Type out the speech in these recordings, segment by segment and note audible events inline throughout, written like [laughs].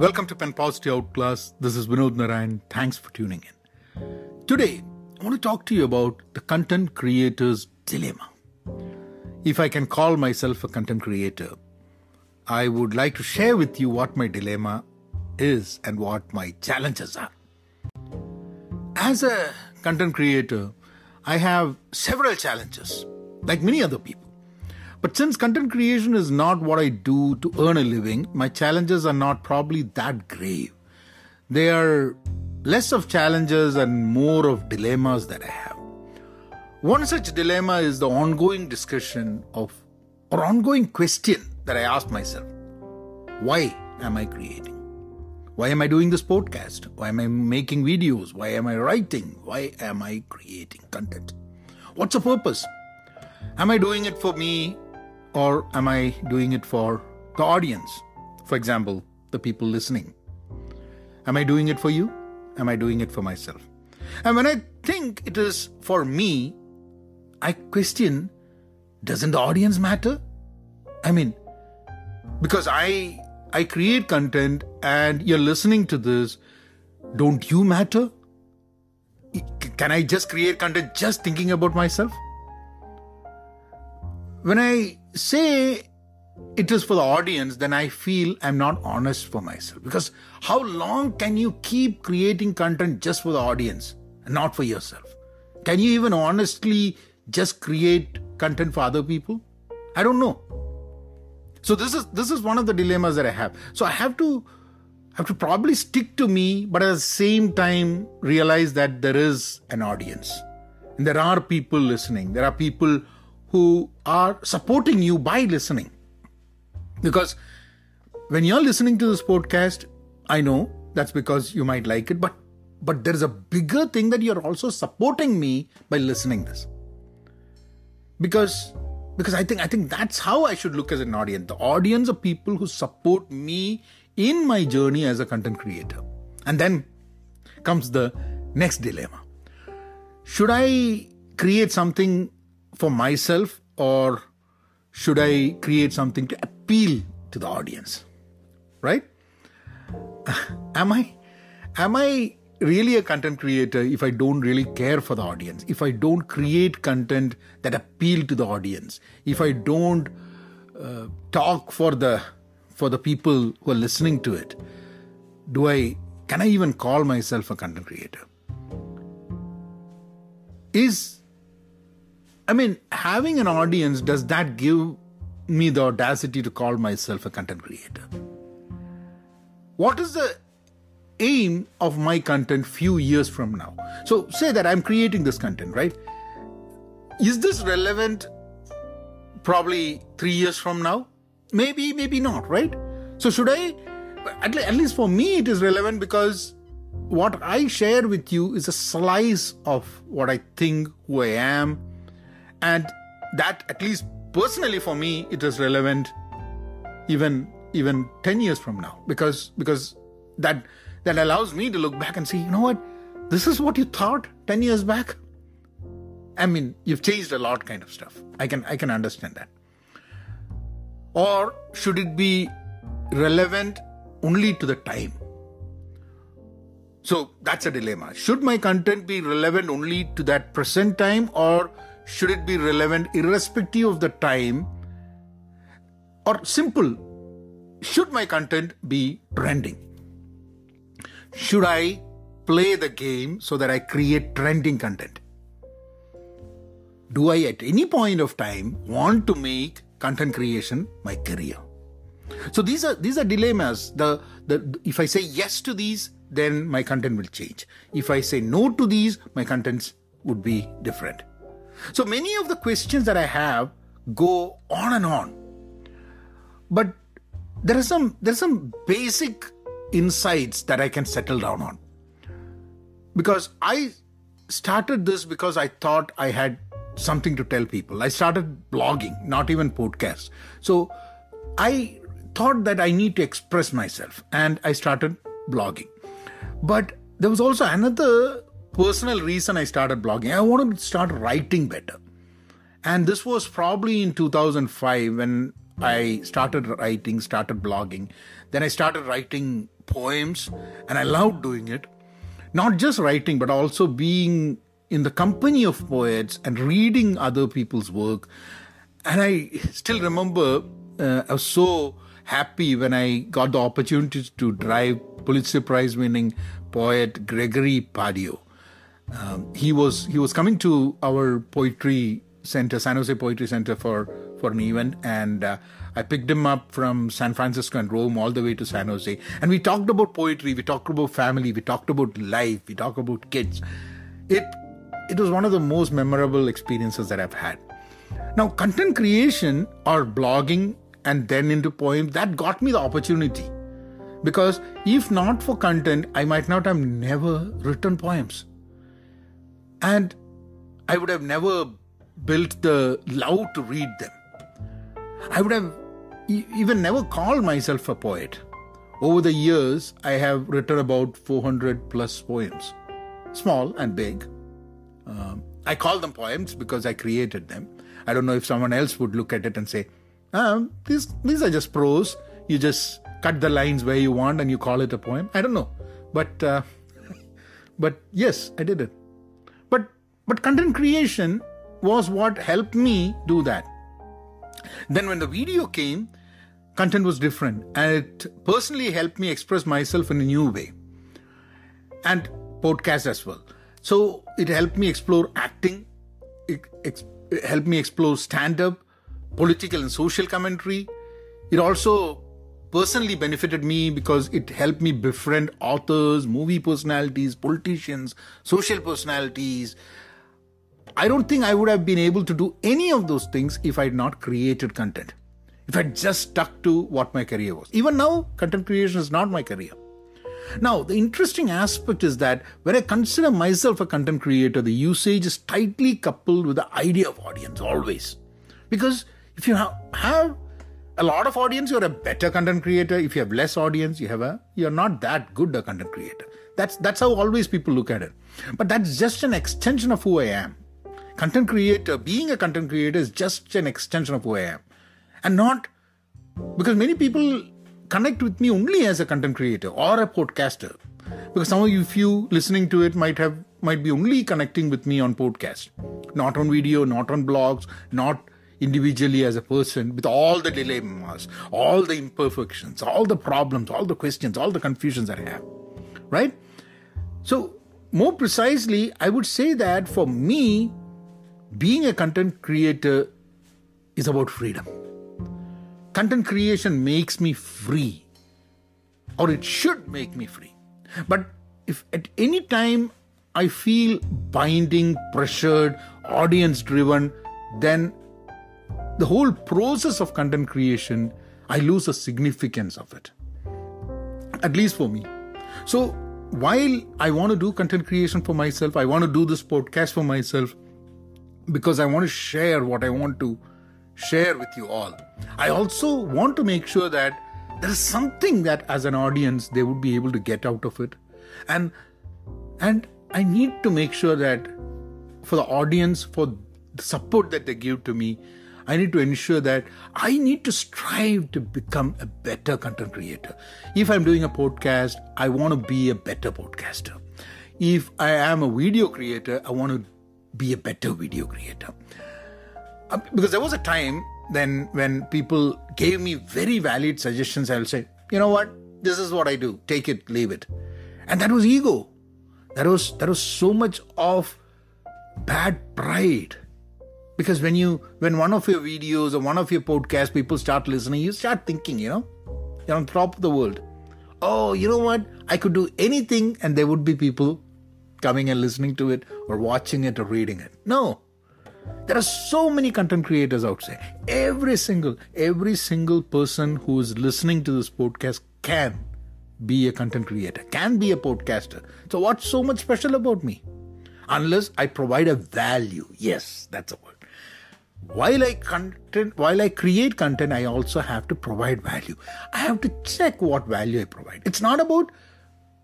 Welcome to Pen Positive Outclass. This is Vinod Narayan. Thanks for tuning in. Today, I want to talk to you about the content creator's dilemma. If I can call myself a content creator, I would like to share with you what my dilemma is and what my challenges are. As a content creator, I have several challenges, like many other people. But since content creation is not what I do to earn a living, my challenges are not probably that grave. They are less of challenges and more of dilemmas that I have. One such dilemma is the ongoing discussion of, or ongoing question that I ask myself why am I creating? Why am I doing this podcast? Why am I making videos? Why am I writing? Why am I creating content? What's the purpose? Am I doing it for me or am I doing it for the audience? For example, the people listening. Am I doing it for you? Am I doing it for myself? And when I think it is for me, I question doesn't the audience matter? I mean, because I I create content and you're listening to this, don't you matter? Can I just create content just thinking about myself? When I say it is for the audience, then I feel I'm not honest for myself. Because how long can you keep creating content just for the audience and not for yourself? Can you even honestly just create content for other people? I don't know. So this is this is one of the dilemmas that I have. So I have to have to probably stick to me, but at the same time realize that there is an audience. And there are people listening. There are people who are supporting you by listening. Because when you're listening to this podcast, I know that's because you might like it, but but there's a bigger thing that you're also supporting me by listening this. Because because I think I think that's how I should look as an audience. The audience are people who support me in my journey as a content creator. And then comes the next dilemma. Should I create something for myself or should I create something to appeal to the audience? Right? [laughs] Am I am I really a content creator if I don't really care for the audience? If I don't create content that appeal to the audience? If I don't uh, talk for the for the people who are listening to it? Do I can I even call myself a content creator? Is I mean, having an audience, does that give me the audacity to call myself a content creator? What is the aim of my content few years from now? So, say that I'm creating this content, right? Is this relevant probably three years from now? Maybe, maybe not, right? So, should I, at least for me, it is relevant because what I share with you is a slice of what I think, who I am, and that at least personally for me it is relevant even even 10 years from now. Because because that that allows me to look back and see you know what? This is what you thought 10 years back? I mean you've changed a lot kind of stuff. I can i can understand that. Or should it be relevant only to the time? So that's a dilemma. Should my content be relevant only to that present time or should it be relevant irrespective of the time? Or simple, should my content be trending? Should I play the game so that I create trending content? Do I at any point of time want to make content creation my career? So these are these are dilemmas. The, the if I say yes to these, then my content will change. If I say no to these, my contents would be different. So many of the questions that I have go on and on. But there are some there are some basic insights that I can settle down on. Because I started this because I thought I had something to tell people. I started blogging, not even podcasts. So I thought that I need to express myself and I started blogging. But there was also another personal reason I started blogging. I wanted to start writing better. And this was probably in 2005 when I started writing, started blogging. Then I started writing poems, and I loved doing it. Not just writing, but also being in the company of poets and reading other people's work. And I still remember uh, I was so happy when I got the opportunity to drive Pulitzer Prize winning poet Gregory Pardlo. Um, he was he was coming to our poetry center, San Jose Poetry Center for for an event, and uh, I picked him up from San Francisco and Rome all the way to San Jose, and we talked about poetry, we talked about family, we talked about life, we talked about kids. It it was one of the most memorable experiences that I've had. Now, content creation or blogging and then into poems that got me the opportunity because if not for content i might not have never written poems and i would have never built the love to read them i would have even never called myself a poet over the years i have written about 400 plus poems small and big um, i call them poems because i created them i don't know if someone else would look at it and say um, these these are just prose. You just cut the lines where you want and you call it a poem. I don't know, but uh, [laughs] but yes, I did it. But content creation was what helped me do that. Then when the video came, content was different, and it personally helped me express myself in a new way, and podcast as well. So it helped me explore acting. It, it helped me explore stand up political and social commentary. It also personally benefited me because it helped me befriend authors, movie personalities, politicians, social personalities. I don't think I would have been able to do any of those things if I had not created content. If I'd just stuck to what my career was. Even now, content creation is not my career. Now, the interesting aspect is that when I consider myself a content creator, the usage is tightly coupled with the idea of audience, always. Because if you have, have a lot of audience, you're a better content creator. If you have less audience, you have a you're not that good a content creator. That's that's how always people look at it. But that's just an extension of who I am. Content creator, being a content creator is just an extension of who I am. And not because many people connect with me only as a content creator or a podcaster. Because some of you, you listening to it, might have might be only connecting with me on podcast, not on video, not on blogs, not individually as a person with all the dilemmas, all the imperfections, all the problems, all the questions, all the confusions that I have. Right? So, more precisely, I would say that for me, being a content creator is about freedom. Content creation makes me free, or it should make me free. But if at any time I feel binding, pressured, audience driven, then the whole process of content creation, I lose the significance of it. At least for me. So while I want to do content creation for myself, I want to do this podcast for myself because I want to share what I want to share with you all. I also want to make sure that there is something that as an audience they would be able to get out of it. And and I need to make sure that for the audience, for the support that they give to me, I need to ensure that I need to strive to become a better content creator. If I'm doing a podcast, I want to be a better podcaster. If I am a video creator, I want to be a better video creator. Um, because there was a time then when people gave me very valid suggestions, I'll say, you know what, this is what I do. Take it, leave it. And that was ego. That was that was so much of bad pride because when you when one of your videos or one of your podcasts people start listening you start thinking you know you're on top of the world oh you know what i could do anything and there would be people coming and listening to it or watching it or reading it. No. There are so many content creators out there. Every single every single person who is listening to this podcast can be a content creator can be a podcaster. So what's so much special about me? Unless i provide a value. Yes that's a word. While i content while i create content i also have to provide value. I have to check what value i provide. It's not about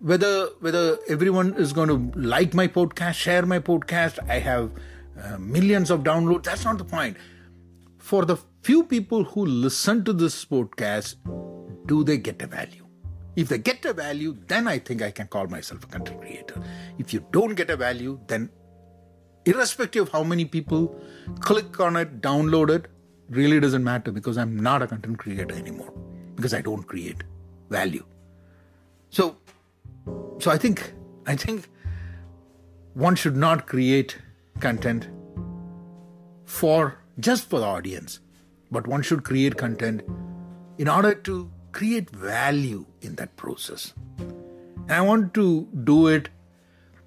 whether whether everyone is going to like my podcast share my podcast i have uh, millions of downloads that's not the point for the few people who listen to this podcast do they get a value If they get a value, then I think I can call myself a content creator. If you don't get a value, then irrespective of how many people click on it, download it, really doesn't matter because I'm not a content creator anymore because I don't create value. So, so I think I think one should not create content for just for the audience, but one should create content in order to create value in that process. And I want to do it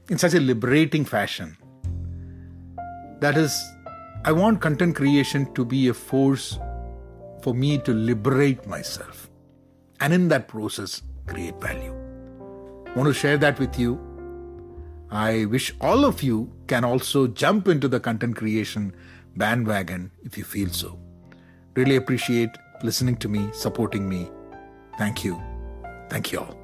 in such a liberating fashion. That is, I want content creation to be a force for me to liberate myself and in that process create value. Want to share that with you. I wish all of you can also jump into the content creation bandwagon if you feel so. Really appreciate listening to me, supporting me. Thank you. Thank you all.